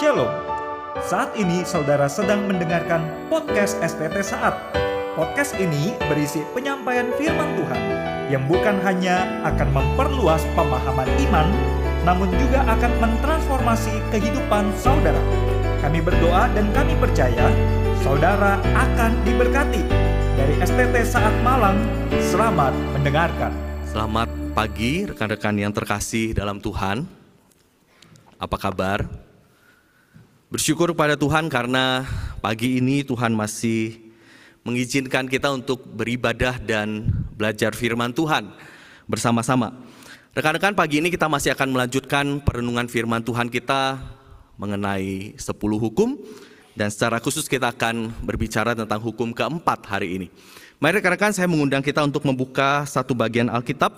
Shalom. Saat ini saudara sedang mendengarkan podcast STT Saat. Podcast ini berisi penyampaian firman Tuhan yang bukan hanya akan memperluas pemahaman iman, namun juga akan mentransformasi kehidupan saudara. Kami berdoa dan kami percaya saudara akan diberkati. Dari STT Saat Malang, selamat mendengarkan. Selamat pagi rekan-rekan yang terkasih dalam Tuhan. Apa kabar? Bersyukur pada Tuhan karena pagi ini Tuhan masih mengizinkan kita untuk beribadah dan belajar firman Tuhan bersama-sama. Rekan-rekan pagi ini kita masih akan melanjutkan perenungan firman Tuhan kita mengenai 10 hukum dan secara khusus kita akan berbicara tentang hukum keempat hari ini. Mari rekan-rekan saya mengundang kita untuk membuka satu bagian Alkitab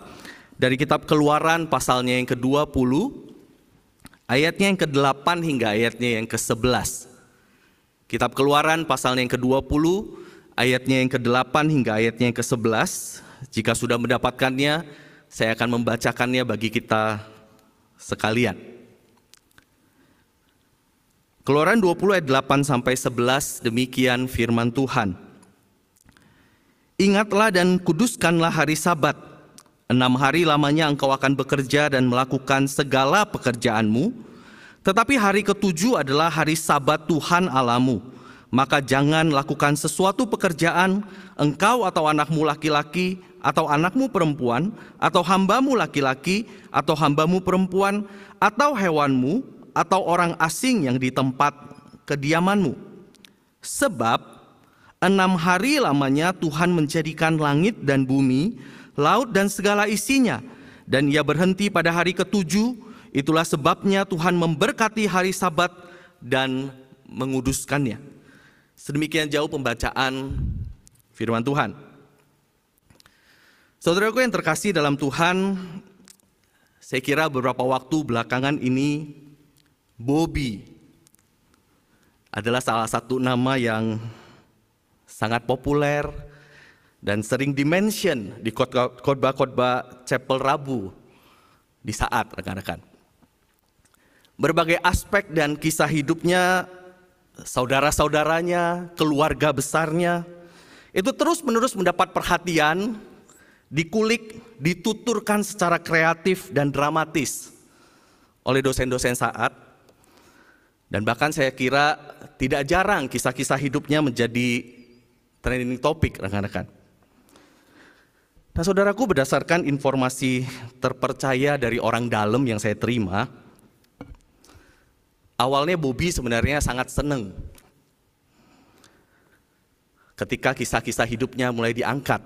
dari kitab Keluaran pasalnya yang ke-20 ayatnya yang ke-8 hingga ayatnya yang ke-11. Kitab Keluaran pasalnya yang ke-20 ayatnya yang ke-8 hingga ayatnya yang ke-11. Jika sudah mendapatkannya, saya akan membacakannya bagi kita sekalian. Keluaran 20 ayat 8 sampai 11 demikian firman Tuhan. Ingatlah dan kuduskanlah hari sabat. Enam hari lamanya engkau akan bekerja dan melakukan segala pekerjaanmu. Tetapi hari ketujuh adalah hari sabat Tuhan alamu. Maka jangan lakukan sesuatu pekerjaan engkau atau anakmu laki-laki atau anakmu perempuan atau hambamu laki-laki atau hambamu perempuan atau hewanmu atau orang asing yang di tempat kediamanmu. Sebab enam hari lamanya Tuhan menjadikan langit dan bumi, laut dan segala isinya, dan ia berhenti pada hari ketujuh. Itulah sebabnya Tuhan memberkati hari Sabat dan menguduskannya. Sedemikian jauh pembacaan firman Tuhan. Saudaraku yang terkasih dalam Tuhan, saya kira beberapa waktu belakangan ini Bobby adalah salah satu nama yang sangat populer dan sering dimention di khotbah-khotbah Chapel Rabu di saat rekan-rekan. Berbagai aspek dan kisah hidupnya, saudara-saudaranya, keluarga besarnya, itu terus-menerus mendapat perhatian, dikulik, dituturkan secara kreatif dan dramatis oleh dosen-dosen saat dan bahkan saya kira tidak jarang kisah-kisah hidupnya menjadi trending topik rekan-rekan. Nah saudaraku berdasarkan informasi terpercaya dari orang dalam yang saya terima, awalnya Bobby sebenarnya sangat senang ketika kisah-kisah hidupnya mulai diangkat.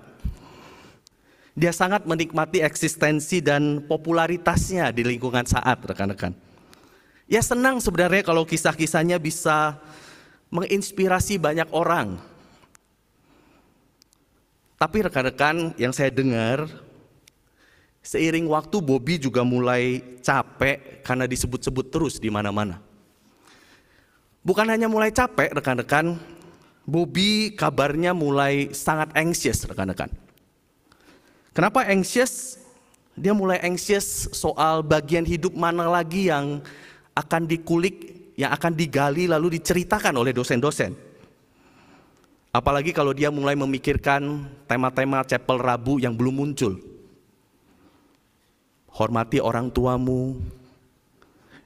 Dia sangat menikmati eksistensi dan popularitasnya di lingkungan saat rekan-rekan. Ya senang sebenarnya kalau kisah-kisahnya bisa menginspirasi banyak orang. Tapi rekan-rekan yang saya dengar, seiring waktu Bobby juga mulai capek karena disebut-sebut terus di mana-mana. Bukan hanya mulai capek rekan-rekan, Bobby kabarnya mulai sangat anxious rekan-rekan. Kenapa anxious? Dia mulai anxious soal bagian hidup mana lagi yang akan dikulik, yang akan digali lalu diceritakan oleh dosen-dosen. Apalagi kalau dia mulai memikirkan tema-tema chapel Rabu yang belum muncul. Hormati orang tuamu,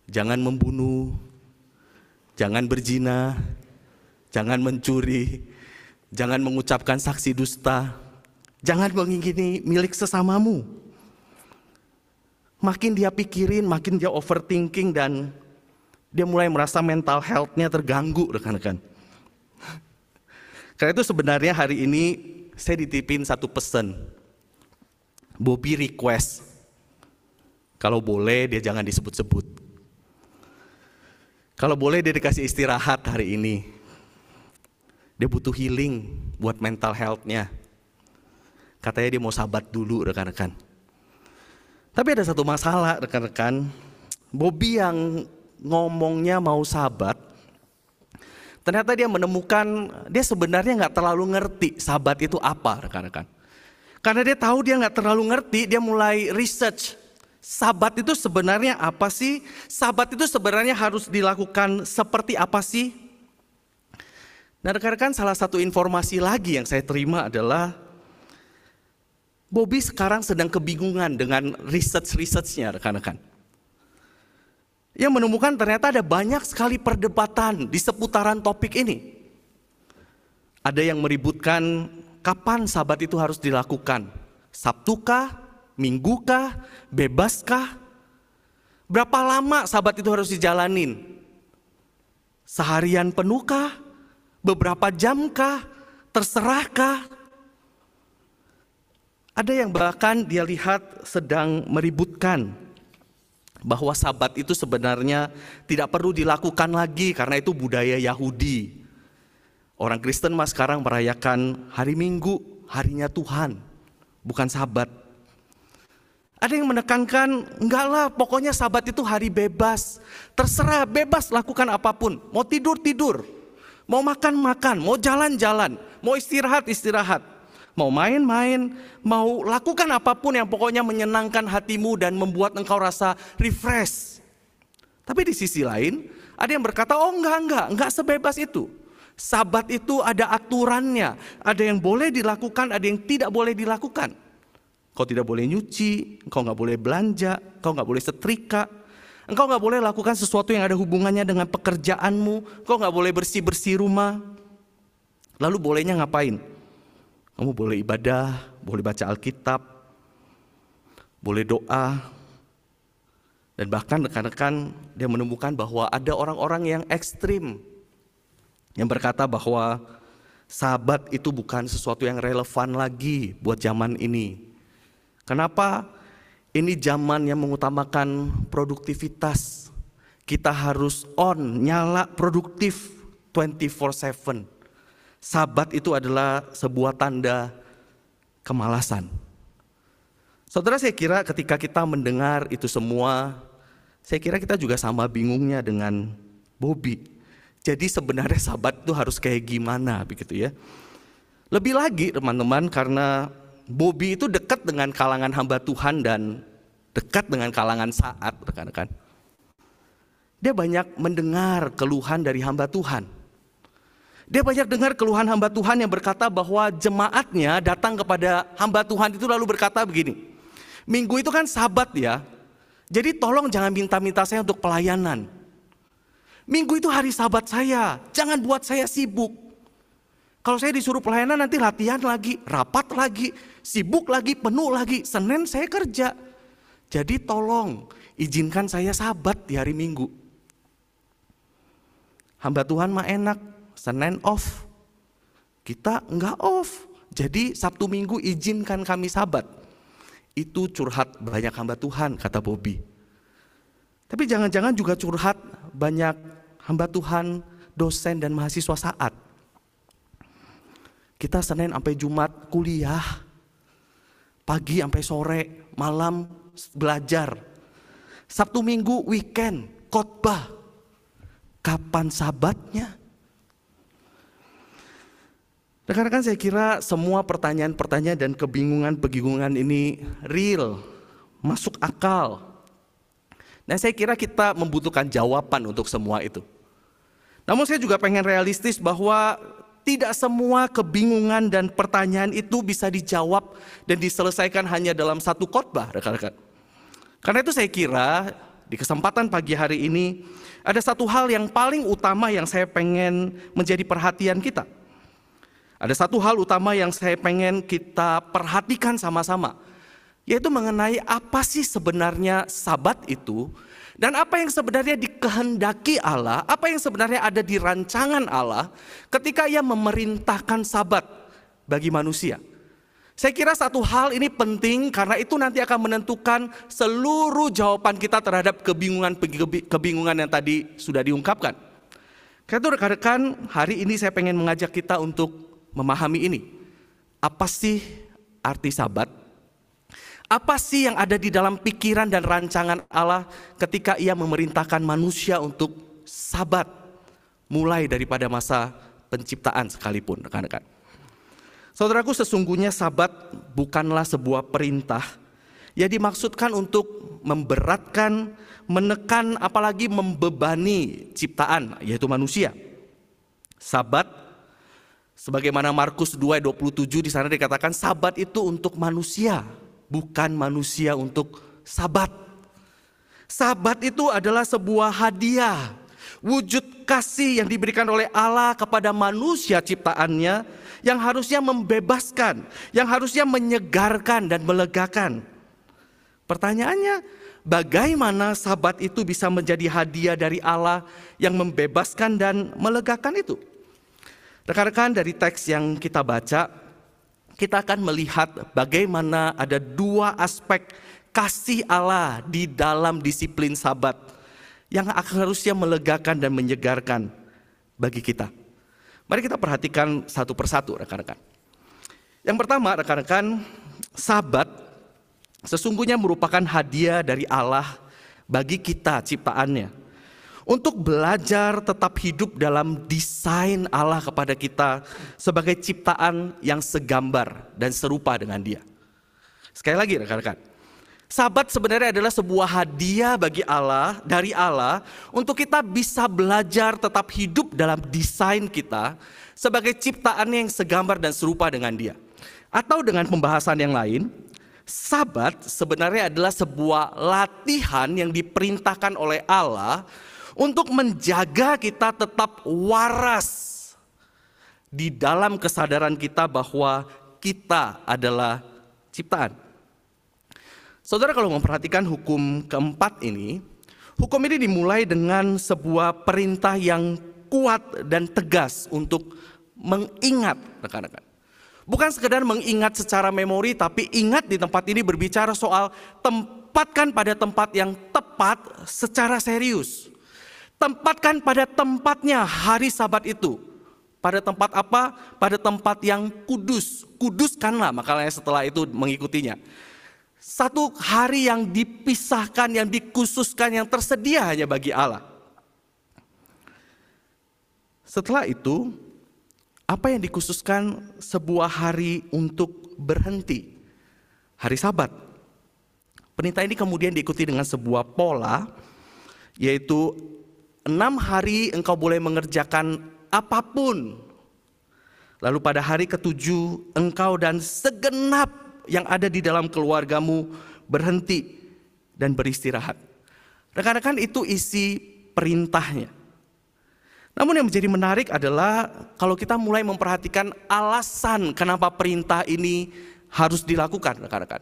jangan membunuh, jangan berzina, jangan mencuri, jangan mengucapkan saksi dusta, jangan mengingini milik sesamamu. Makin dia pikirin, makin dia overthinking dan dia mulai merasa mental health-nya terganggu rekan-rekan. Karena itu sebenarnya hari ini saya ditipin satu pesan. Bobby request. Kalau boleh dia jangan disebut-sebut. Kalau boleh dia dikasih istirahat hari ini. Dia butuh healing buat mental health-nya. Katanya dia mau sabat dulu rekan-rekan. Tapi ada satu masalah rekan-rekan. Bobby yang ngomongnya mau sabat, ternyata dia menemukan dia sebenarnya nggak terlalu ngerti sabat itu apa rekan-rekan. Karena dia tahu dia nggak terlalu ngerti, dia mulai research Sabat itu sebenarnya apa sih? Sabat itu sebenarnya harus dilakukan seperti apa sih? Nah rekan-rekan salah satu informasi lagi yang saya terima adalah Bobby sekarang sedang kebingungan dengan research-researchnya rekan-rekan. Yang menemukan ternyata ada banyak sekali perdebatan di seputaran topik ini. Ada yang meributkan kapan sabat itu harus dilakukan. Sabtukah, Minggukah? Bebaskah? Berapa lama sabat itu harus dijalanin? Seharian penuhkah? Beberapa jamkah? Terserahkah? Ada yang bahkan dia lihat sedang meributkan bahwa sabat itu sebenarnya tidak perlu dilakukan lagi karena itu budaya Yahudi. Orang Kristen mas sekarang merayakan hari Minggu, harinya Tuhan, bukan sabat. Ada yang menekankan, enggak lah pokoknya sabat itu hari bebas. Terserah, bebas lakukan apa pun. Mau tidur, tidur. Mau makan, makan. Mau jalan, jalan. Mau istirahat, istirahat. Mau main, main. Mau lakukan apa pun yang pokoknya menyenangkan hatimu dan membuat engkau rasa refresh. Tapi di sisi lain, ada yang berkata, oh enggak, enggak, enggak sebebas itu. Sabat itu ada aturannya. Ada yang boleh dilakukan, ada yang tidak boleh dilakukan. Kau tidak boleh nyuci, kau nggak boleh belanja, kau nggak boleh setrika, engkau nggak boleh lakukan sesuatu yang ada hubungannya dengan pekerjaanmu, kau nggak boleh bersih bersih rumah. Lalu bolehnya ngapain? Kamu boleh ibadah, boleh baca Alkitab, boleh doa, dan bahkan rekan-rekan dia menemukan bahwa ada orang-orang yang ekstrim yang berkata bahwa sahabat itu bukan sesuatu yang relevan lagi buat zaman ini. Kenapa? Ini zaman yang mengutamakan produktivitas. Kita harus on, nyala produktif 24/7. Sabat itu adalah sebuah tanda kemalasan. Saudara saya kira ketika kita mendengar itu semua, saya kira kita juga sama bingungnya dengan Bobby. Jadi sebenarnya sabat itu harus kayak gimana begitu ya. Lebih lagi teman-teman karena Bobby itu dekat dengan kalangan hamba Tuhan dan dekat dengan kalangan saat, rekan-rekan. Dia banyak mendengar keluhan dari hamba Tuhan. Dia banyak dengar keluhan hamba Tuhan yang berkata bahwa jemaatnya datang kepada hamba Tuhan itu lalu berkata begini, Minggu itu kan sabat ya, jadi tolong jangan minta-minta saya untuk pelayanan. Minggu itu hari sabat saya, jangan buat saya sibuk. Kalau saya disuruh pelayanan nanti latihan lagi, rapat lagi, sibuk lagi, penuh lagi. Senin saya kerja. Jadi tolong izinkan saya sabat di hari Minggu. Hamba Tuhan mah enak, Senin off. Kita enggak off. Jadi Sabtu Minggu izinkan kami sabat. Itu curhat banyak hamba Tuhan, kata Bobby. Tapi jangan-jangan juga curhat banyak hamba Tuhan, dosen dan mahasiswa saat. Kita Senin sampai Jumat kuliah. Pagi sampai sore, malam belajar. Sabtu Minggu weekend, khotbah. Kapan sabatnya? Rekan-rekan saya kira semua pertanyaan-pertanyaan dan kebingungan-kebingungan ini real, masuk akal. Dan saya kira kita membutuhkan jawaban untuk semua itu. Namun saya juga pengen realistis bahwa tidak semua kebingungan dan pertanyaan itu bisa dijawab dan diselesaikan hanya dalam satu khotbah, rekan-rekan. Karena itu saya kira di kesempatan pagi hari ini ada satu hal yang paling utama yang saya pengen menjadi perhatian kita. Ada satu hal utama yang saya pengen kita perhatikan sama-sama, yaitu mengenai apa sih sebenarnya sabat itu dan apa yang sebenarnya dikehendaki Allah, apa yang sebenarnya ada di rancangan Allah ketika ia memerintahkan sabat bagi manusia. Saya kira satu hal ini penting karena itu nanti akan menentukan seluruh jawaban kita terhadap kebingungan kebingungan yang tadi sudah diungkapkan. Karena itu rekan-rekan, hari ini saya pengen mengajak kita untuk memahami ini. Apa sih arti sabat? Apa sih yang ada di dalam pikiran dan rancangan Allah ketika ia memerintahkan manusia untuk sabat mulai daripada masa penciptaan sekalipun rekan-rekan. Saudaraku sesungguhnya sabat bukanlah sebuah perintah Ya dimaksudkan untuk memberatkan, menekan, apalagi membebani ciptaan, yaitu manusia. Sabat, sebagaimana Markus 2:27 di sana dikatakan sabat itu untuk manusia, bukan manusia untuk sabat. Sabat itu adalah sebuah hadiah, wujud kasih yang diberikan oleh Allah kepada manusia ciptaannya yang harusnya membebaskan, yang harusnya menyegarkan dan melegakan. Pertanyaannya, bagaimana sabat itu bisa menjadi hadiah dari Allah yang membebaskan dan melegakan itu? Rekan-rekan dari teks yang kita baca, kita akan melihat bagaimana ada dua aspek kasih Allah di dalam disiplin sabat yang harusnya melegakan dan menyegarkan bagi kita. Mari kita perhatikan satu persatu rekan-rekan. Yang pertama rekan-rekan, sabat sesungguhnya merupakan hadiah dari Allah bagi kita ciptaannya. Untuk belajar tetap hidup dalam desain Allah kepada kita sebagai ciptaan yang segambar dan serupa dengan dia. Sekali lagi rekan-rekan, Sabat sebenarnya adalah sebuah hadiah bagi Allah, dari Allah, untuk kita bisa belajar tetap hidup dalam desain kita sebagai ciptaan yang segambar dan serupa dengan Dia. Atau dengan pembahasan yang lain, Sabat sebenarnya adalah sebuah latihan yang diperintahkan oleh Allah untuk menjaga kita tetap waras di dalam kesadaran kita bahwa kita adalah ciptaan. Saudara kalau memperhatikan hukum keempat ini, hukum ini dimulai dengan sebuah perintah yang kuat dan tegas untuk mengingat rekan-rekan. Bukan sekedar mengingat secara memori, tapi ingat di tempat ini berbicara soal tempatkan pada tempat yang tepat secara serius. Tempatkan pada tempatnya hari sabat itu. Pada tempat apa? Pada tempat yang kudus. Kuduskanlah, makanya setelah itu mengikutinya. Satu hari yang dipisahkan, yang dikhususkan, yang tersedia hanya bagi Allah. Setelah itu, apa yang dikhususkan sebuah hari untuk berhenti? Hari Sabat. Perintah ini kemudian diikuti dengan sebuah pola, yaitu enam hari engkau boleh mengerjakan apa pun. Lalu pada hari ketujuh engkau dan segenap yang ada di dalam keluargamu berhenti dan beristirahat. Rekan-rekan itu isi perintahnya. Namun yang menjadi menarik adalah kalau kita mulai memperhatikan alasan kenapa perintah ini harus dilakukan, rekan-rekan.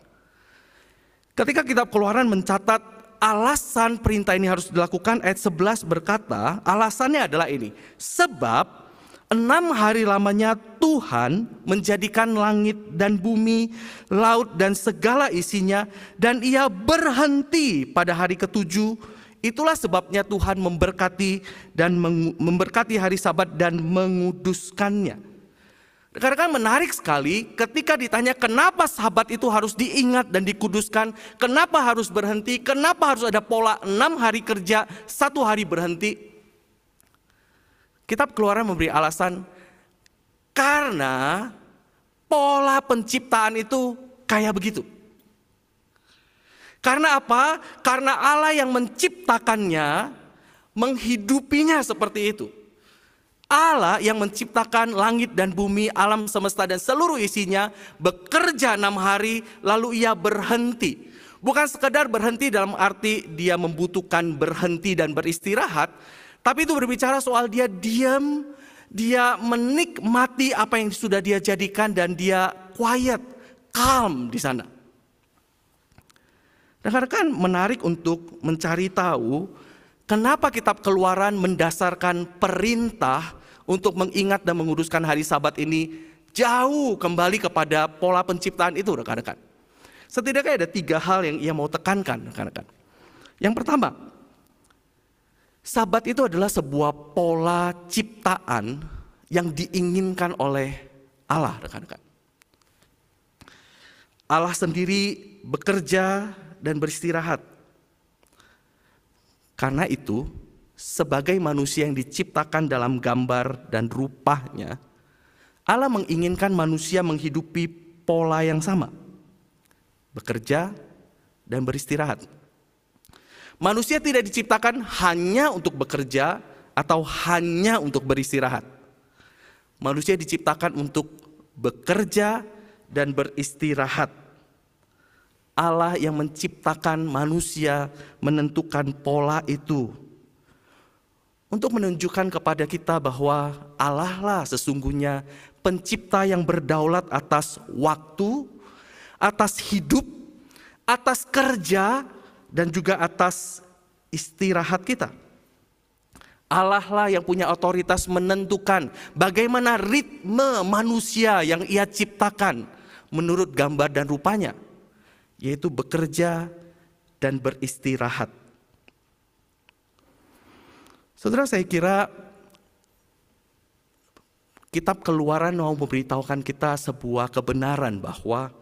Ketika kitab Keluaran mencatat alasan perintah ini harus dilakukan, ayat 11 berkata, alasannya adalah ini. Sebab enam hari lamanya Tuhan menjadikan langit dan bumi, laut dan segala isinya, dan ia berhenti pada hari ketujuh Itulah sebabnya Tuhan memberkati dan memberkati hari Sabat dan menguduskannya. Rekan-rekan menarik sekali ketika ditanya kenapa sahabat itu harus diingat dan dikuduskan, kenapa harus berhenti, kenapa harus ada pola enam hari kerja, satu hari berhenti. Kitab keluaran memberi alasan karena pola penciptaan itu kayak begitu. Karena apa? Karena Allah yang menciptakannya, menghidupinya seperti itu. Allah yang menciptakan langit dan bumi, alam semesta dan seluruh isinya bekerja enam hari lalu ia berhenti. Bukan sekedar berhenti dalam arti dia membutuhkan berhenti dan beristirahat. Tapi itu berbicara soal dia diam, dia menikmati apa yang sudah dia jadikan dan dia quiet, calm di sana. Rekan-rekan menarik untuk mencari tahu kenapa kitab keluaran mendasarkan perintah untuk mengingat dan menguruskan hari sabat ini jauh kembali kepada pola penciptaan itu rekan-rekan. Setidaknya ada tiga hal yang ia mau tekankan rekan-rekan. Yang pertama, sabat itu adalah sebuah pola ciptaan yang diinginkan oleh Allah rekan-rekan. Allah sendiri bekerja dan beristirahat. Karena itu, sebagai manusia yang diciptakan dalam gambar dan rupanya, Allah menginginkan manusia menghidupi pola yang sama. Bekerja dan beristirahat. Manusia tidak diciptakan hanya untuk bekerja atau hanya untuk beristirahat. Manusia diciptakan untuk bekerja dan beristirahat. Allah yang menciptakan manusia menentukan pola itu untuk menunjukkan kepada kita bahwa Allah lah sesungguhnya pencipta yang berdaulat atas waktu, atas hidup, atas kerja, dan juga atas istirahat kita. Allah lah yang punya otoritas menentukan bagaimana ritme manusia yang ia ciptakan menurut gambar dan rupanya, yaitu bekerja dan beristirahat. Saudara saya kira kitab keluaran mau memberitahukan kita sebuah kebenaran bahwa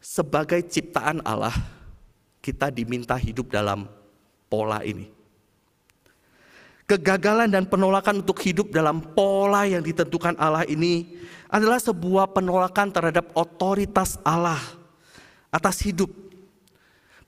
sebagai ciptaan Allah, kita diminta hidup dalam pola ini. Kegagalan dan penolakan untuk hidup dalam pola yang ditentukan Allah ini adalah sebuah penolakan terhadap otoritas Allah atas hidup.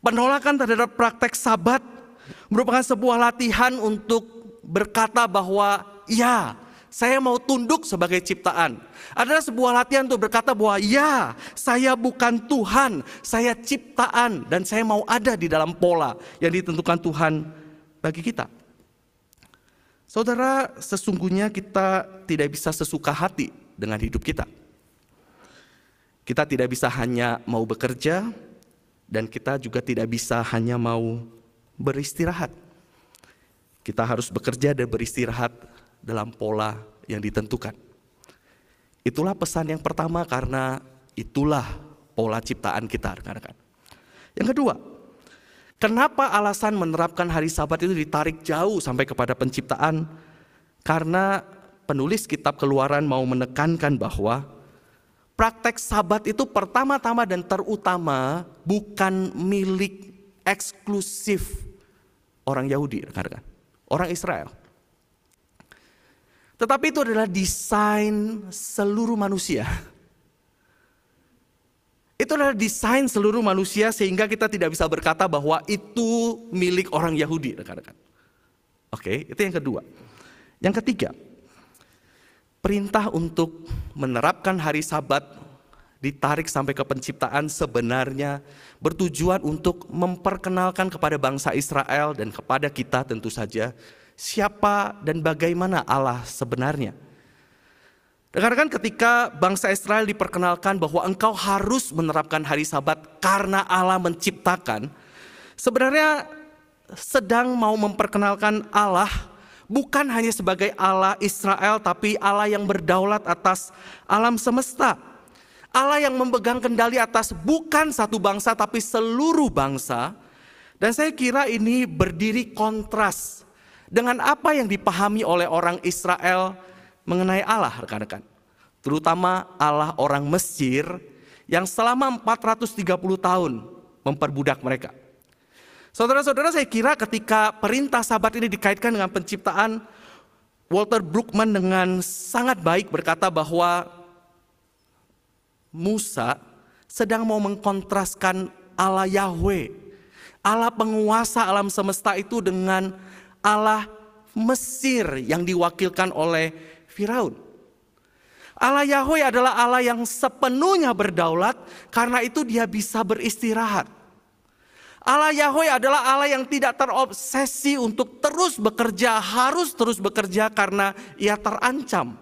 Penolakan terhadap praktek sabat merupakan sebuah latihan untuk berkata bahwa ya, saya mau tunduk sebagai ciptaan. Adalah sebuah latihan untuk berkata bahwa ya, saya bukan Tuhan, saya ciptaan dan saya mau ada di dalam pola yang ditentukan Tuhan bagi kita. Saudara, sesungguhnya kita tidak bisa sesuka hati dengan hidup kita. Kita tidak bisa hanya mau bekerja dan kita juga tidak bisa hanya mau beristirahat. Kita harus bekerja dan beristirahat dalam pola yang ditentukan. Itulah pesan yang pertama karena itulah pola ciptaan kita rekan-rekan. Yang kedua, kenapa alasan menerapkan hari sabat itu ditarik jauh sampai kepada penciptaan? Karena penulis kitab keluaran mau menekankan bahwa praktek sabat itu pertama-tama dan terutama bukan milik eksklusif orang Yahudi, rekan-rekan. Orang Israel. Tetapi itu adalah desain seluruh manusia. Itu adalah desain seluruh manusia sehingga kita tidak bisa berkata bahwa itu milik orang Yahudi, rekan-rekan. Oke, itu yang kedua. Yang ketiga, perintah untuk menerapkan hari Sabat ditarik sampai ke penciptaan sebenarnya bertujuan untuk memperkenalkan kepada bangsa Israel dan kepada kita tentu saja siapa dan bagaimana Allah sebenarnya. Rekan-rekan ketika bangsa Israel diperkenalkan bahwa engkau harus menerapkan hari sabat karena Allah menciptakan, sebenarnya sedang mau memperkenalkan Allah bukan hanya sebagai Allah Israel tapi Allah yang berdaulat atas alam semesta. Allah yang memegang kendali atas bukan satu bangsa tapi seluruh bangsa. Dan saya kira ini berdiri kontras dengan apa yang dipahami oleh orang Israel mengenai Allah rekan-rekan. Terutama Allah orang Mesir yang selama 430 tahun memperbudak mereka. Saudara-saudara saya kira ketika perintah sabat ini dikaitkan dengan penciptaan, Walter Brookman dengan sangat baik berkata bahwa Musa sedang mau mengkontraskan Allah Yahweh, Allah penguasa alam semesta itu dengan Allah Mesir yang diwakilkan oleh Firaun. Allah Yahweh adalah Allah yang sepenuhnya berdaulat, karena itu dia bisa beristirahat. Allah Yahweh adalah Allah yang tidak terobsesi untuk terus bekerja, harus terus bekerja karena ia terancam.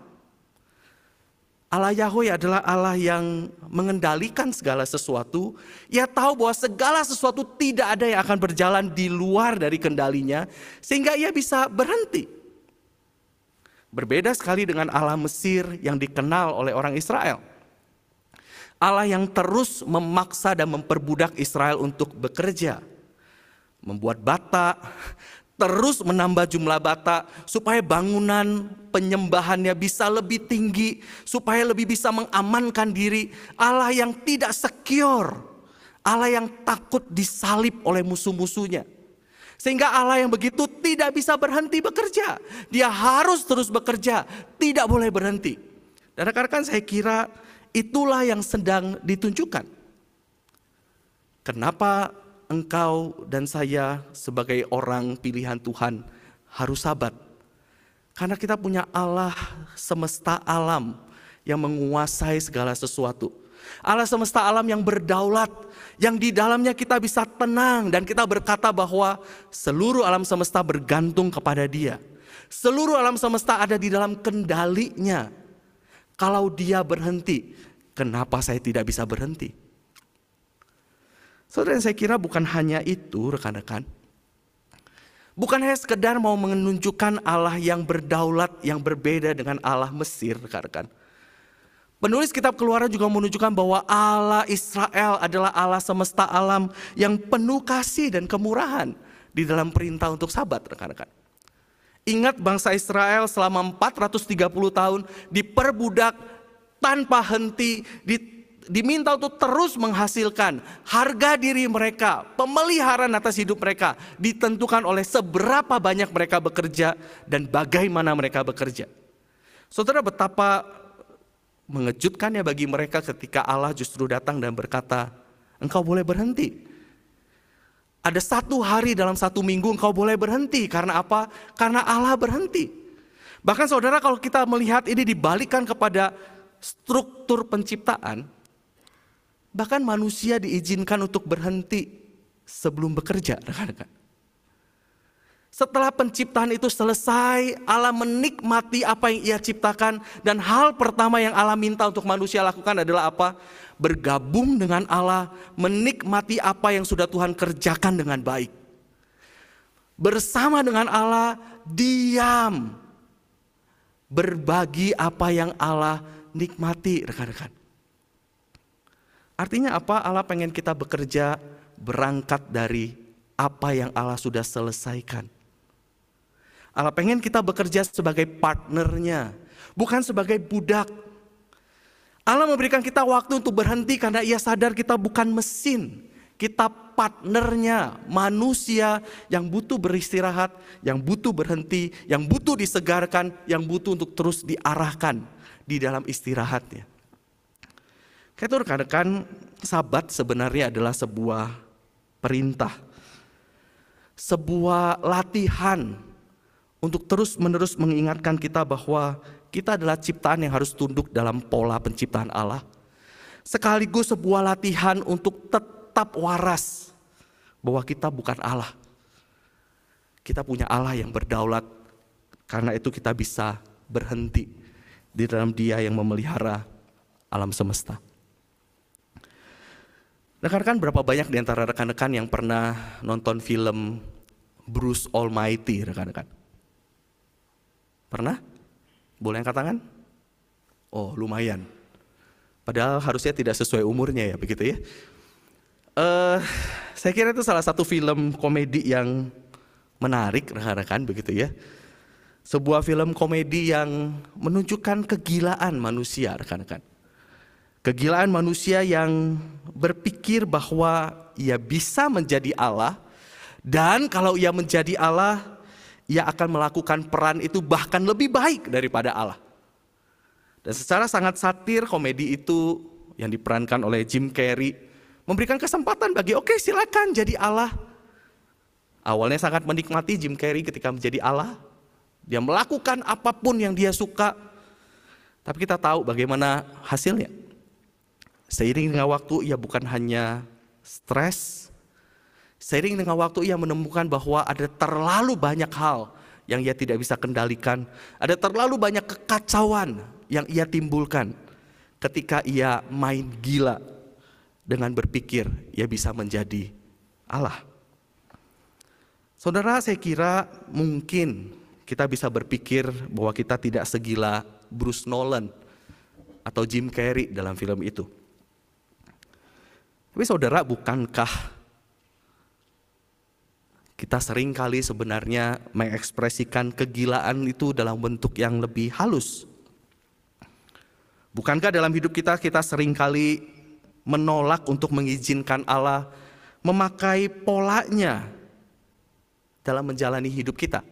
Allah Yahweh adalah Allah yang mengendalikan segala sesuatu. Ia tahu bahwa segala sesuatu tidak ada yang akan berjalan di luar dari kendalinya, sehingga ia bisa berhenti. Berbeda sekali dengan Allah Mesir yang dikenal oleh orang Israel. Allah yang terus memaksa dan memperbudak Israel untuk bekerja, membuat bata, terus menambah jumlah bata supaya bangunan penyembahannya bisa lebih tinggi, supaya lebih bisa mengamankan diri. Allah yang tidak secure, Allah yang takut disalib oleh musuh-musuhnya. Sehingga Allah yang begitu tidak bisa berhenti bekerja. Dia harus terus bekerja, tidak boleh berhenti. Dan rekan-rekan saya kira itulah yang sedang ditunjukkan. kenapa engkau dan saya sebagai orang pilihan Tuhan harus sabat? Karena kita punya Allah semesta alam yang menguasai segala sesuatu. Allah semesta alam yang berdaulat, yang di dalamnya kita bisa tenang dan kita berkata bahwa seluruh alam semesta bergantung kepada Dia. Seluruh alam semesta ada di dalam kendalinya. Kalau Dia berhenti, kenapa saya tidak bisa berhenti? Saudara, saya kira bukan hanya itu, rekan-rekan. Bukan hanya sekedar mau menunjukkan Allah yang berdaulat, yang berbeda dengan Allah Mesir, rekan-rekan. Penulis kitab keluaran juga menunjukkan bahwa Allah Israel adalah Allah semesta alam yang penuh kasih dan kemurahan di dalam perintah untuk sabat, rekan-rekan. Ingat bangsa Israel selama 430 tahun diperbudak tanpa henti, diminta untuk terus menghasilkan harga diri mereka, pemeliharaan atas hidup mereka ditentukan oleh seberapa banyak mereka bekerja dan bagaimana mereka bekerja. Saudara betapa mengejutkannya bagi mereka ketika Allah justru datang dan berkata, engkau boleh berhenti. Ada satu hari dalam satu minggu engkau boleh berhenti. Karena apa? Karena Allah berhenti. Bahkan saudara kalau kita melihat ini dibalikkan kepada struktur penciptaan, Bahkan manusia diizinkan untuk berhenti sebelum bekerja, rekan-rekan. Setelah penciptaan itu selesai, Allah menikmati apa yang ia ciptakan dan hal pertama yang Allah minta untuk manusia lakukan adalah apa? Bergabung dengan Allah, menikmati apa yang sudah Tuhan kerjakan dengan baik. Bersama dengan Allah, diam. Berbagi apa yang Allah nikmati, rekan-rekan. Artinya apa? Allah pengen kita bekerja berangkat dari apa yang Allah sudah selesaikan. Allah pengen kita bekerja sebagai partnernya, bukan sebagai budak. Allah memberikan kita waktu untuk berhenti karena ia sadar kita bukan mesin. Kita partnernya, manusia yang butuh beristirahat, yang butuh berhenti, yang butuh disegarkan, yang butuh untuk terus diarahkan di dalam istirahatnya. Kayak rekan-rekan sabat sebenarnya adalah sebuah perintah. Sebuah latihan untuk terus menerus mengingatkan kita bahwa kita adalah ciptaan yang harus tunduk dalam pola penciptaan Allah. Sekaligus sebuah latihan untuk tetap waras bahwa kita bukan Allah. Kita punya Allah yang berdaulat. Karena itu kita bisa berhenti di dalam Dia yang memelihara alam semesta. Rekan-rekan berapa banyak di antara rekan-rekan yang pernah nonton film Bruce Almighty, rekan-rekan? Pernah? Boleh angkat tangan? Oh, lumayan. Padahal harusnya tidak sesuai umurnya ya, begitu ya. Uh, saya kira itu salah satu film komedi yang menarik, rekan-rekan, begitu ya. Sebuah film komedi yang menunjukkan kegilaan manusia, rekan-rekan. Kegilaan manusia yang berpikir bahwa ia bisa menjadi Allah dan kalau ia menjadi Allah, ia akan melakukan peran itu bahkan lebih baik daripada Allah. Dan secara sangat satir komedi itu yang diperankan oleh Jim Carrey memberikan kesempatan bagi oke okay, silakan jadi Allah. Awalnya sangat menikmati Jim Carrey ketika menjadi Allah. Dia melakukan apa pun yang dia suka. Tapi kita tahu bagaimana hasilnya. Seiring dengan waktu ia bukan hanya stres, seiring dengan waktu ia menemukan bahwa ada terlalu banyak hal yang ia tidak bisa kendalikan, ada terlalu banyak kekacauan yang ia timbulkan ketika ia main gila dengan berpikir ia bisa menjadi Allah. Saudara, saya kira mungkin kita bisa berpikir bahwa kita tidak segila Bruce Nolan atau Jim Carrey dalam film itu. Tapi saudara, bukankah kita sering kali sebenarnya mengekspresikan kegilaan itu dalam bentuk yang lebih halus? Bukankah dalam hidup kita kita sering kali menolak untuk mengizinkan Allah memakai polanya dalam menjalani hidup kita?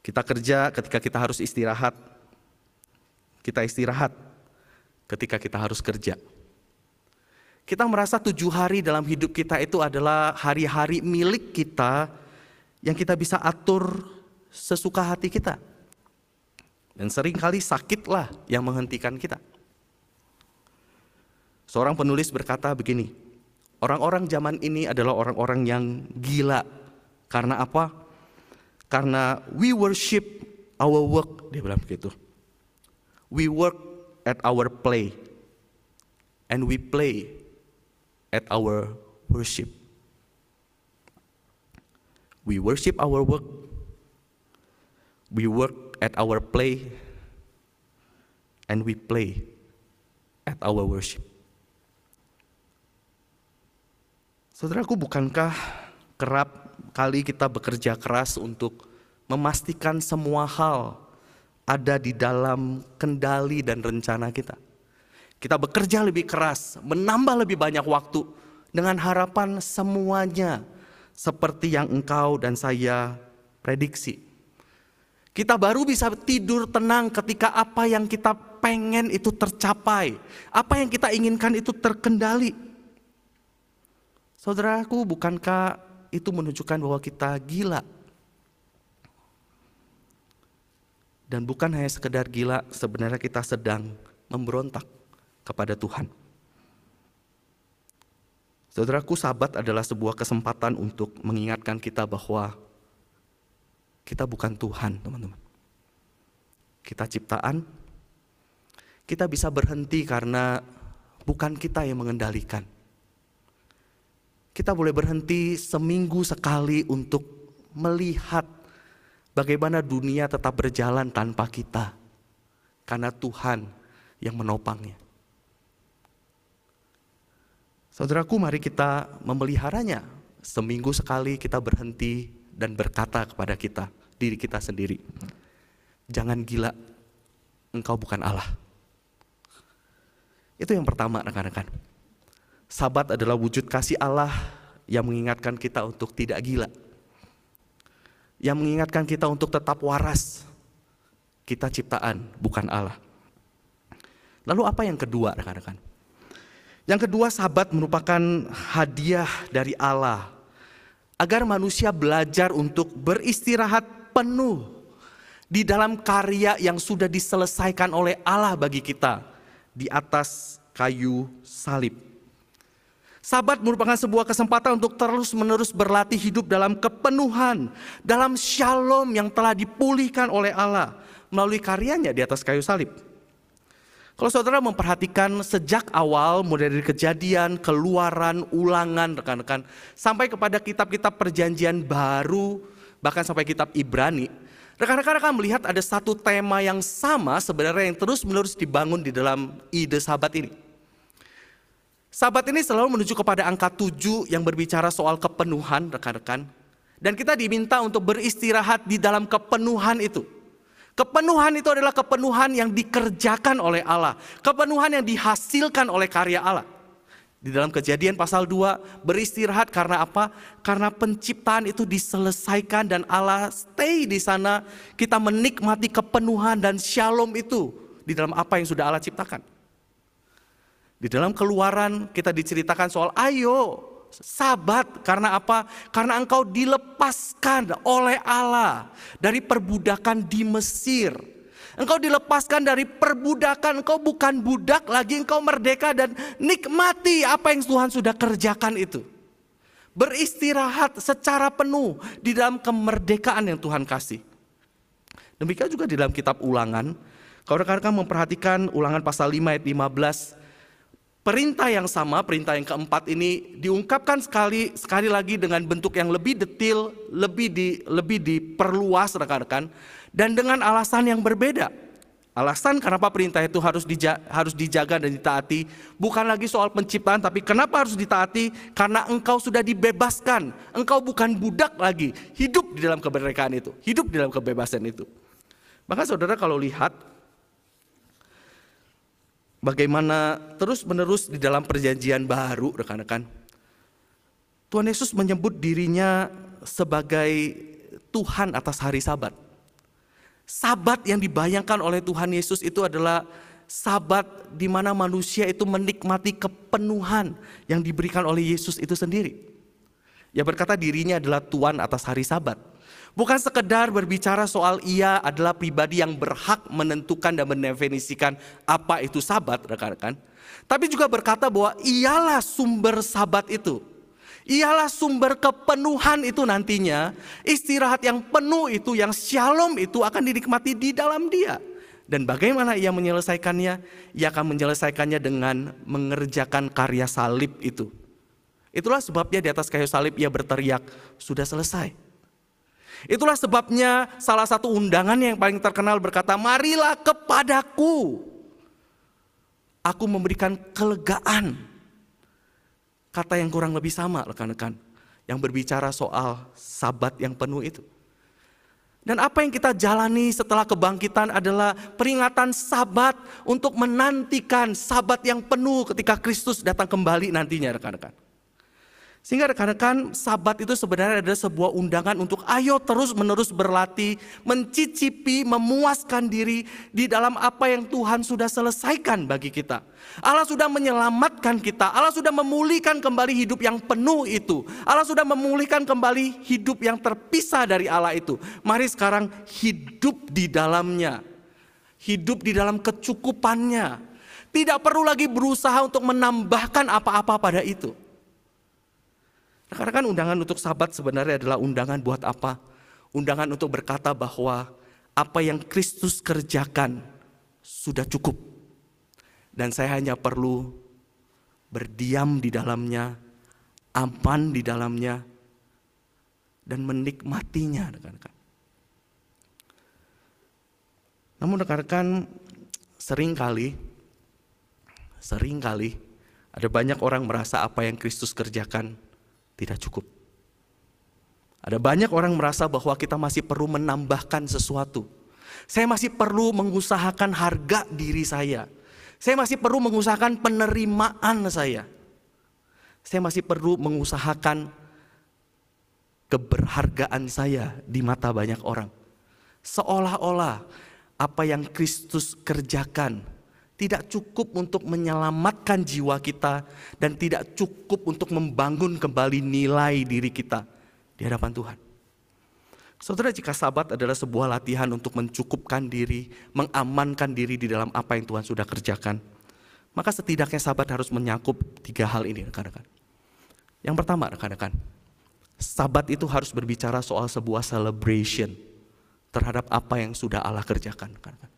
Kita kerja ketika kita harus istirahat. Kita istirahat ketika kita harus kerja. Kita merasa tujuh hari dalam hidup kita itu adalah hari-hari milik kita yang kita bisa atur sesuka hati kita. Dan sering kali sakitlah yang menghentikan kita. Seorang penulis berkata begini, orang-orang zaman ini adalah orang-orang yang gila. Karena apa? Karena we worship our work, dia bilang begitu. We work at our play, and we play at our worship. We worship our work, we work at our play, and we play at our worship. Saudaraku, bukankah kerap kali kita bekerja keras untuk memastikan semua hal ada di dalam kendali dan rencana kita? Kita bekerja lebih keras, menambah lebih banyak waktu dengan harapan semuanya seperti yang engkau dan saya prediksi. Kita baru bisa tidur tenang ketika apa yang kita pengen itu tercapai, apa yang kita inginkan itu terkendali. Saudaraku, bukankah itu menunjukkan bahwa kita gila? Dan bukan hanya sekedar gila, sebenarnya kita sedang memberontak kepada Tuhan. Saudaraku, sabat adalah sebuah kesempatan untuk mengingatkan kita bahwa kita bukan Tuhan, teman-teman. Kita ciptaan, kita bisa berhenti karena bukan kita yang mengendalikan. Kita boleh berhenti seminggu sekali untuk melihat bagaimana dunia tetap berjalan tanpa kita, karena Tuhan yang menopangnya. Saudaraku, mari kita memeliharanya. Seminggu sekali kita berhenti dan berkata kepada kita, diri kita sendiri, "Jangan gila, engkau bukan Allah." Itu yang pertama, rekan-rekan. Sabat adalah wujud kasih Allah yang mengingatkan kita untuk tidak gila, yang mengingatkan kita untuk tetap waras. Kita ciptaan, bukan Allah. Lalu, apa yang kedua, rekan-rekan? Yang kedua, sabat merupakan hadiah dari Allah agar manusia belajar untuk beristirahat penuh di dalam karya yang sudah diselesaikan oleh Allah bagi kita di atas kayu salib. Sabat merupakan sebuah kesempatan untuk terus-menerus berlatih hidup dalam kepenuhan, dalam shalom yang telah dipulihkan oleh Allah melalui karyanya di atas kayu salib. Kalau saudara memperhatikan sejak awal, mulai dari kejadian, keluaran, ulangan, rekan-rekan, sampai kepada kitab-kitab perjanjian baru, bahkan sampai kitab Ibrani, rekan-rekan akan melihat ada satu tema yang sama sebenarnya yang terus-menerus dibangun di dalam ide sahabat ini. Sahabat ini selalu menuju kepada angka tujuh yang berbicara soal kepenuhan, rekan-rekan. Dan kita diminta untuk beristirahat di dalam kepenuhan itu. Kepenuhan itu adalah kepenuhan yang dikerjakan oleh Allah. Kepenuhan yang dihasilkan oleh karya Allah. Di dalam kejadian pasal 2 beristirahat karena apa? Karena penciptaan itu diselesaikan dan Allah stay di sana. Kita menikmati kepenuhan dan shalom itu di dalam apa yang sudah Allah ciptakan. Di dalam keluaran kita diceritakan soal ayo sabat karena apa? Karena engkau dilepaskan oleh Allah dari perbudakan di Mesir. Engkau dilepaskan dari perbudakan, engkau bukan budak lagi, engkau merdeka dan nikmati apa yang Tuhan sudah kerjakan itu. Beristirahat secara penuh di dalam kemerdekaan yang Tuhan kasih. Demikian juga di dalam kitab ulangan, kalau rekan-rekan memperhatikan ulangan pasal 5 ayat 15, Perintah yang sama, perintah yang keempat ini diungkapkan sekali sekali lagi dengan bentuk yang lebih detail, lebih di lebih diperluas rekan-rekan dan dengan alasan yang berbeda. Alasan kenapa perintah itu harus dijaga, harus dijaga dan ditaati bukan lagi soal penciptaan tapi kenapa harus ditaati karena engkau sudah dibebaskan. Engkau bukan budak lagi, hidup di dalam kemerdekaan itu, hidup di dalam kebebasan itu. Maka saudara kalau lihat bagaimana terus-menerus di dalam perjanjian baru, rekan-rekan. Tuhan Yesus menyebut dirinya sebagai Tuhan atas hari Sabat. Sabat yang dibayangkan oleh Tuhan Yesus itu adalah sabat di mana manusia itu menikmati kepenuhan yang diberikan oleh Yesus itu sendiri. Ia berkata dirinya adalah Tuhan atas hari sabat. Bukan sekedar berbicara soal ia adalah pribadi yang berhak menentukan dan mendefinisikan apa itu sabat, rekan-rekan. Tapi juga berkata bahwa ialah sumber sabat itu. Ialah sumber kepenuhan itu nantinya. Istirahat yang penuh itu, yang shalom itu akan dinikmati di dalam dia. Dan bagaimana ia menyelesaikannya? Ia akan menyelesaikannya dengan mengerjakan karya salib itu. Itulah sebabnya di atas kayu salib ia berteriak, sudah selesai. Itulah sebabnya salah satu undangan yang paling terkenal berkata, marilah kepadaku. Aku memberikan kelegaan. Kata yang kurang lebih sama rekan-rekan. Yang berbicara soal sabat yang penuh itu. Dan apa yang kita jalani setelah kebangkitan adalah peringatan sabat untuk menantikan sabat yang penuh ketika Kristus datang kembali nantinya rekan-rekan. Sehingga rekan-rekan sabat itu sebenarnya adalah sebuah undangan untuk ayo terus menerus berlatih, mencicipi, memuaskan diri di dalam apa yang Tuhan sudah selesaikan bagi kita. Allah sudah menyelamatkan kita, Allah sudah memulihkan kembali hidup yang penuh itu. Allah sudah memulihkan kembali hidup yang terpisah dari Allah itu. Mari sekarang hidup di dalamnya. Hidup di dalam kecukupannya. Tidak perlu lagi berusaha untuk menambahkan apa-apa pada itu. Karena kan undangan untuk sahabat sebenarnya adalah undangan buat apa? Undangan untuk berkata bahwa apa yang Kristus kerjakan sudah cukup. Dan saya hanya perlu berdiam di dalamnya, aman di dalamnya, dan menikmatinya rekan-rekan. Namun rekan-rekan sering kali, sering kali ada banyak orang merasa apa yang Kristus kerjakan tidak cukup. Ada banyak orang merasa bahwa kita masih perlu menambahkan sesuatu. Saya masih perlu mengusahakan harga diri saya. Saya masih perlu mengusahakan penerimaan saya. Saya masih perlu mengusahakan keberhargaan saya di mata banyak orang. Seolah-olah apa yang Kristus kerjakan tidak cukup untuk menyelamatkan jiwa kita dan tidak cukup untuk membangun kembali nilai diri kita di hadapan Tuhan. Saudara, jika sabat adalah sebuah latihan untuk mencukupkan diri, mengamankan diri di dalam apa yang Tuhan sudah kerjakan, maka setidaknya sabat harus menyakup tiga hal ini, rekan-rekan. Yang pertama, rekan-rekan, sabat itu harus berbicara soal sebuah celebration terhadap apa yang sudah Allah kerjakan. Rekan-rekan.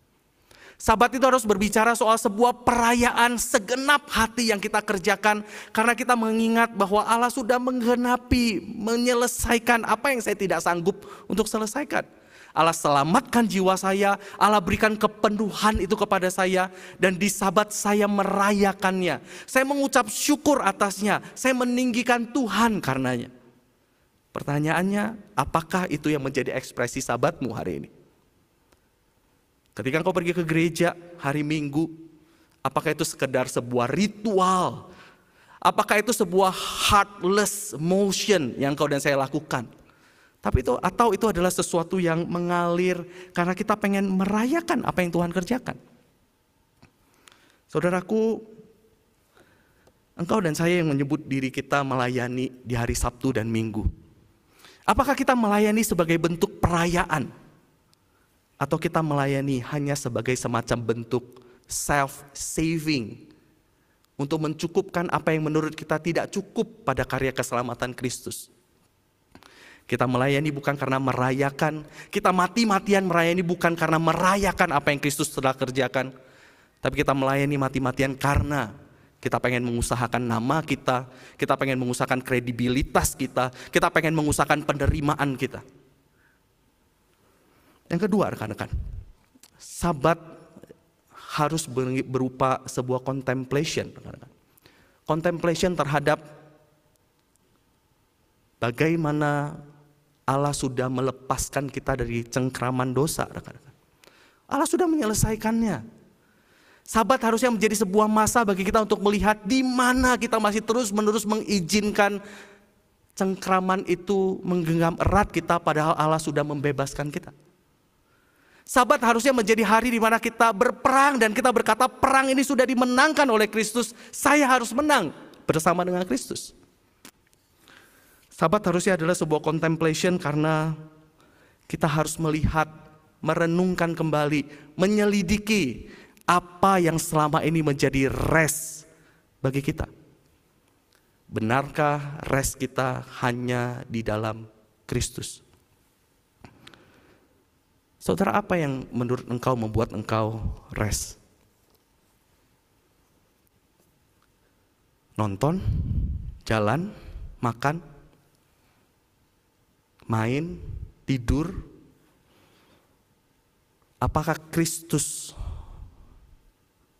Sabat itu harus berbicara soal sebuah perayaan segenap hati yang kita kerjakan karena kita mengingat bahwa Allah sudah menggenapi, menyelesaikan apa yang saya tidak sanggup untuk selesaikan. Allah selamatkan jiwa saya, Allah berikan kepenuhan itu kepada saya dan di sabat saya merayakannya. Saya mengucap syukur atasnya, saya meninggikan Tuhan karenanya. Pertanyaannya, apakah itu yang menjadi ekspresi sabatmu hari ini? Ketika engkau pergi ke gereja hari Minggu, apakah itu sekedar sebuah ritual? Apakah itu sebuah heartless motion yang kau dan saya lakukan? Tapi itu atau itu adalah sesuatu yang mengalir karena kita pengen merayakan apa yang Tuhan kerjakan. Saudaraku, engkau dan saya yang menyebut diri kita melayani di hari Sabtu dan Minggu. Apakah kita melayani sebagai bentuk perayaan? Atau kita melayani hanya sebagai semacam bentuk self-saving untuk mencukupkan apa yang menurut kita tidak cukup pada karya keselamatan Kristus. Kita melayani bukan karena merayakan, kita mati-matian melayani bukan karena merayakan apa yang Kristus telah kerjakan, tapi kita melayani mati-matian karena kita pengen mengusahakan nama kita, kita pengen mengusahakan kredibilitas kita, kita pengen mengusahakan penerimaan kita. Yang kedua rekan-rekan, sabat harus berupa sebuah contemplation. Rekan-rekan. Contemplation terhadap bagaimana Allah sudah melepaskan kita dari cengkraman dosa. Rekan-rekan. Allah sudah menyelesaikannya. Sabat harusnya menjadi sebuah masa bagi kita untuk melihat di mana kita masih terus-menerus mengizinkan cengkraman itu menggenggam erat kita padahal Allah sudah membebaskan kita. Sabat harusnya menjadi hari di mana kita berperang dan kita berkata perang ini sudah dimenangkan oleh Kristus. Saya harus menang bersama dengan Kristus. Sabat harusnya adalah sebuah contemplation karena kita harus melihat, merenungkan kembali, menyelidiki apa yang selama ini menjadi res bagi kita. Benarkah res kita hanya di dalam Kristus? Saudara, apa yang menurut engkau membuat engkau rest? Nonton, jalan, makan, main, tidur. Apakah Kristus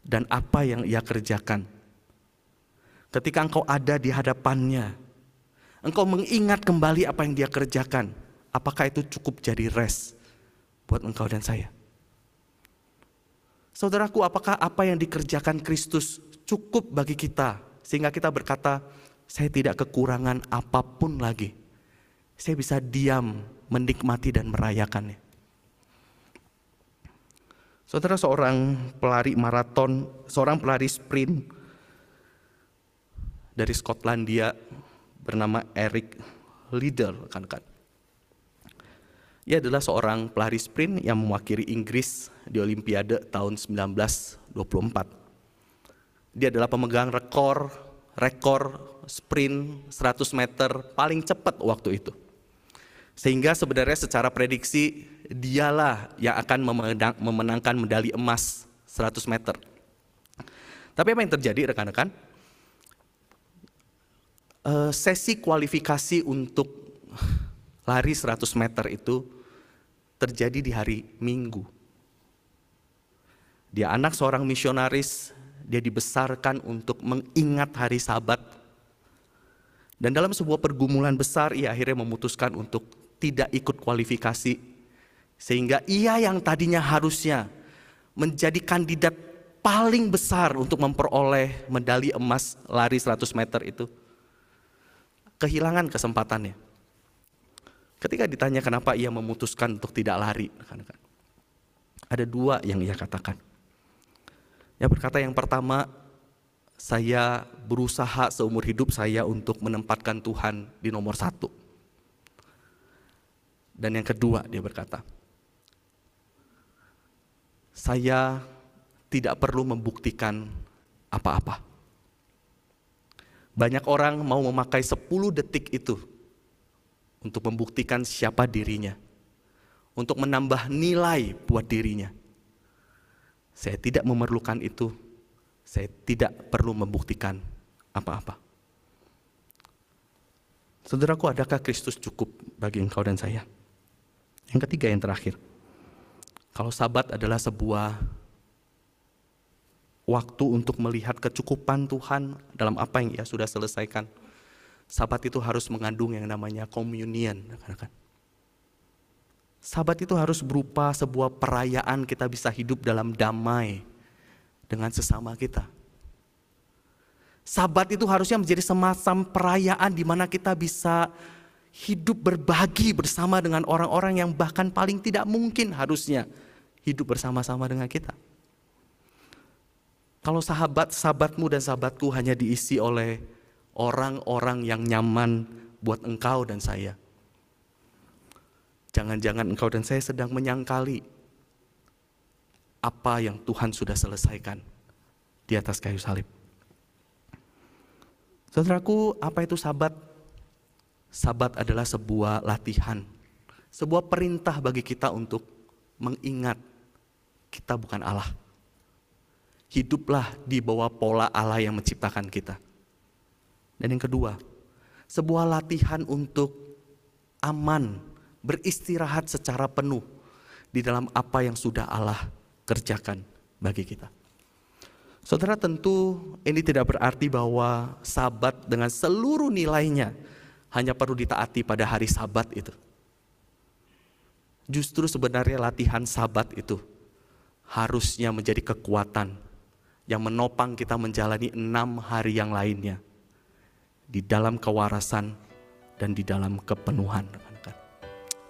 dan apa yang ia kerjakan? Ketika engkau ada di hadapannya, engkau mengingat kembali apa yang dia kerjakan. Apakah itu cukup jadi rest? Buat engkau dan saya. Saudaraku, apakah apa yang dikerjakan Kristus cukup bagi kita sehingga kita berkata, saya tidak kekurangan apa pun lagi. Saya bisa diam, menikmati dan merayakannya. Saudara seorang pelari maraton, seorang pelari sprint dari Skotlandia bernama Eric Liddell kan kan. Ia adalah seorang pelari sprint yang mewakili Inggris di Olimpiade tahun 1924. Dia adalah pemegang rekor rekor sprint 100 meter paling cepat waktu itu. Sehingga sebenarnya secara prediksi dialah yang akan memenangkan medali emas 100 meter. Tapi apa yang terjadi rekan-rekan? Eh, sesi kualifikasi untuk lari 100 meter itu terjadi di hari Minggu. Dia anak seorang misionaris, dia dibesarkan untuk mengingat hari Sabat. Dan dalam sebuah pergumulan besar, ia akhirnya memutuskan untuk tidak ikut kualifikasi, sehingga ia yang tadinya harusnya menjadi kandidat paling besar untuk memperoleh medali emas lari 100 meter itu, kehilangan kesempatannya. Ketika ditanya kenapa ia memutuskan untuk tidak lari, ada dua yang ia katakan. Yang berkata yang pertama, saya berusaha seumur hidup saya untuk menempatkan Tuhan di nomor satu. Dan yang kedua dia berkata, saya tidak perlu membuktikan apa-apa. Banyak orang mau memakai 10 detik itu untuk membuktikan siapa dirinya, untuk menambah nilai buat dirinya. Saya tidak memerlukan itu, saya tidak perlu membuktikan apa-apa. Saudaraku, adakah Kristus cukup bagi engkau dan saya? Yang ketiga, yang terakhir, kalau Sabat adalah sebuah waktu untuk melihat kecukupan Tuhan dalam apa yang Ia sudah selesaikan Sabat itu harus mengandung yang namanya communion. Kan? Sabat itu harus berupa sebuah perayaan kita bisa hidup dalam damai dengan sesama kita. Sabat itu harusnya menjadi semacam perayaan di mana kita bisa hidup berbagi bersama dengan orang-orang yang bahkan paling tidak mungkin harusnya hidup bersama-sama dengan kita. Kalau sahabat, sahabatmu dan sahabatku hanya diisi oleh orang-orang yang nyaman buat engkau dan saya. Jangan-jangan engkau dan saya sedang menyangkali apa yang Tuhan sudah selesaikan di atas kayu salib. Saudaraku, apa itu sabat? Sabat adalah sebuah latihan, sebuah perintah bagi kita untuk mengingat kita bukan Allah. Hiduplah di bawah pola Allah yang menciptakan kita. Dan yang kedua, sebuah latihan untuk aman, beristirahat secara penuh di dalam apa yang sudah Allah kerjakan bagi kita. Saudara tentu ini tidak berarti bahwa sabat dengan seluruh nilainya hanya perlu ditaati pada hari sabat itu. Justru sebenarnya latihan sabat itu harusnya menjadi kekuatan yang menopang kita menjalani enam hari yang lainnya di dalam kewarasan dan di dalam kepenuhan.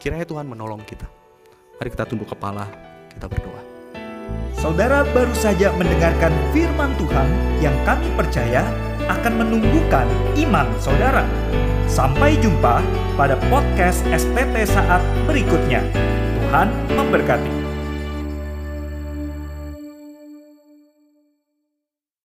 Kiranya Tuhan menolong kita. Mari kita tunduk kepala, Kita berdoa. Saudara baru saja mendengarkan firman Tuhan yang kami percaya akan menumbuhkan iman saudara. Sampai jumpa pada podcast STT saat berikutnya. Tuhan memberkati.